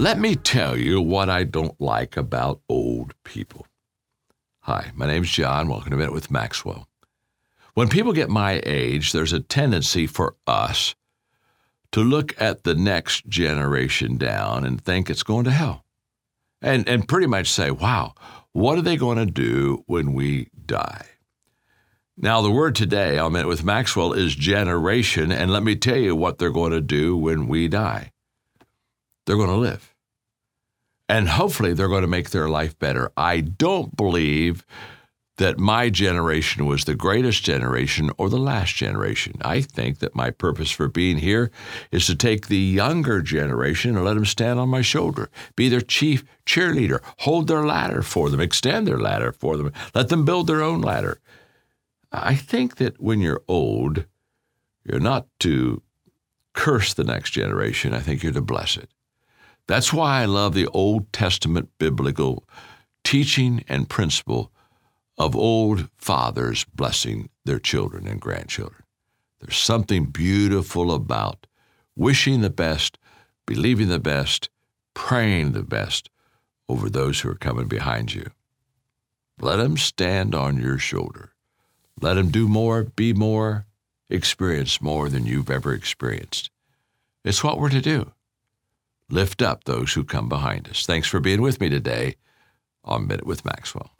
Let me tell you what I don't like about old people. Hi, my name's John. Welcome to Minute with Maxwell. When people get my age, there's a tendency for us to look at the next generation down and think it's going to hell. And, and pretty much say, wow, what are they going to do when we die? Now, the word today on Minute with Maxwell is generation, and let me tell you what they're going to do when we die. They're going to live and hopefully they're going to make their life better. I don't believe that my generation was the greatest generation or the last generation. I think that my purpose for being here is to take the younger generation and let them stand on my shoulder, be their chief cheerleader, hold their ladder for them, extend their ladder for them, let them build their own ladder. I think that when you're old, you're not to curse the next generation. I think you're to bless it. That's why I love the Old Testament biblical teaching and principle of old fathers blessing their children and grandchildren. There's something beautiful about wishing the best, believing the best, praying the best over those who are coming behind you. Let them stand on your shoulder. Let them do more, be more, experience more than you've ever experienced. It's what we're to do lift up those who come behind us. Thanks for being with me today on Minute with Maxwell.